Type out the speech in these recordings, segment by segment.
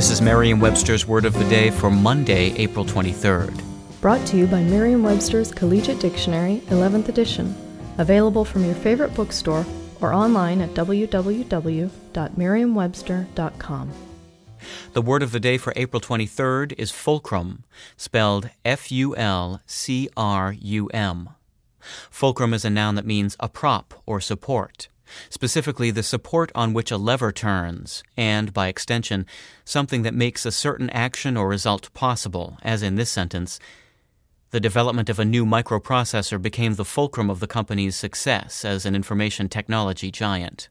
This is Merriam Webster's Word of the Day for Monday, April 23rd. Brought to you by Merriam Webster's Collegiate Dictionary, 11th edition. Available from your favorite bookstore or online at www.merriam-webster.com. The word of the day for April 23rd is fulcrum, spelled F U L C R U M. Fulcrum is a noun that means a prop or support specifically the support on which a lever turns, and, by extension, something that makes a certain action or result possible, as in this sentence. The development of a new microprocessor became the fulcrum of the company's success as an information technology giant.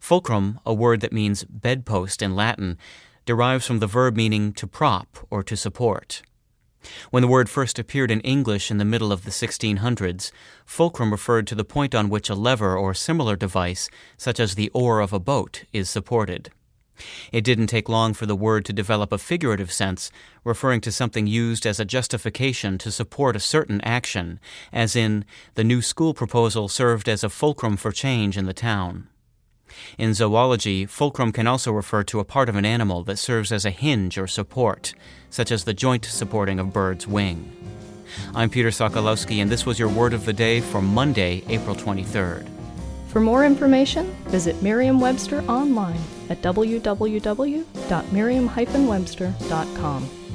Fulcrum, a word that means bedpost in Latin, derives from the verb meaning to prop or to support. When the word first appeared in English in the middle of the 1600s, fulcrum referred to the point on which a lever or similar device, such as the oar of a boat, is supported. It didn't take long for the word to develop a figurative sense, referring to something used as a justification to support a certain action, as in, the new school proposal served as a fulcrum for change in the town. In zoology, fulcrum can also refer to a part of an animal that serves as a hinge or support, such as the joint supporting a bird's wing. I'm Peter Sokolowski, and this was your word of the day for Monday, April 23rd. For more information, visit Merriam Webster online at www.merriam-webster.com.